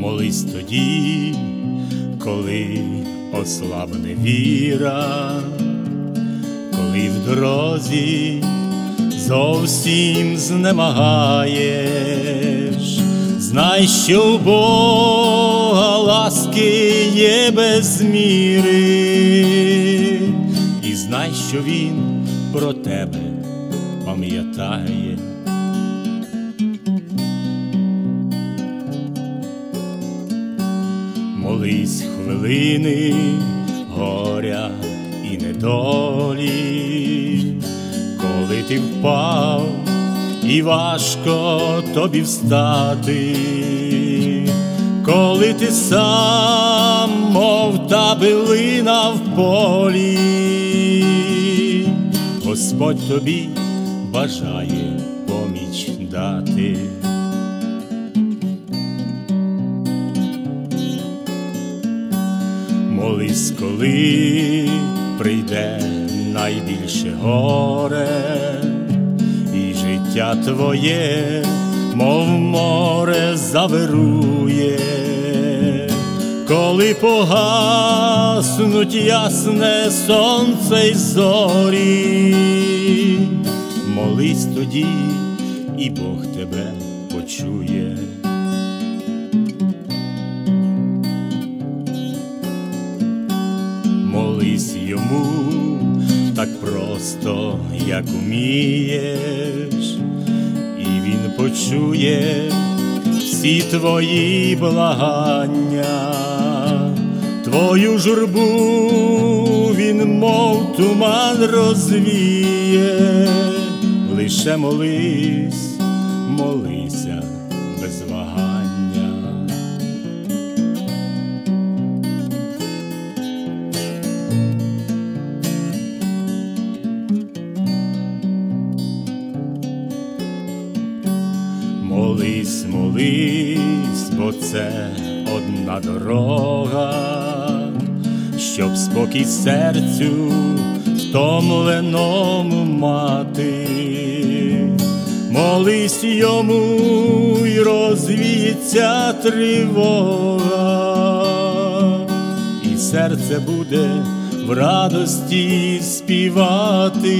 Молись тоді, коли ослабне віра, коли в дорозі зовсім знемагаєш, знай, що у Бога ласки є без міри, і знай, що Він про тебе пам'ятає. Молись хвилини горя і недолі, коли ти впав і важко тобі встати, коли ти сам, мов та билина в полі, Господь тобі бажає поміч дати. Молись, коли прийде найбільше горе, і життя твоє, мов море завирує, коли погаснуть ясне сонце й зорі, молись тоді, і Бог тебе почує. Молись йому. Так просто, як умієш, і він почує всі твої благання, твою журбу він, мов туман розвіє, лише молись, молися без вагання. Молись, молись, бо це одна дорога, щоб спокій серцю втомленому мати, молись йому й розвіється тривога, і серце буде в радості співати.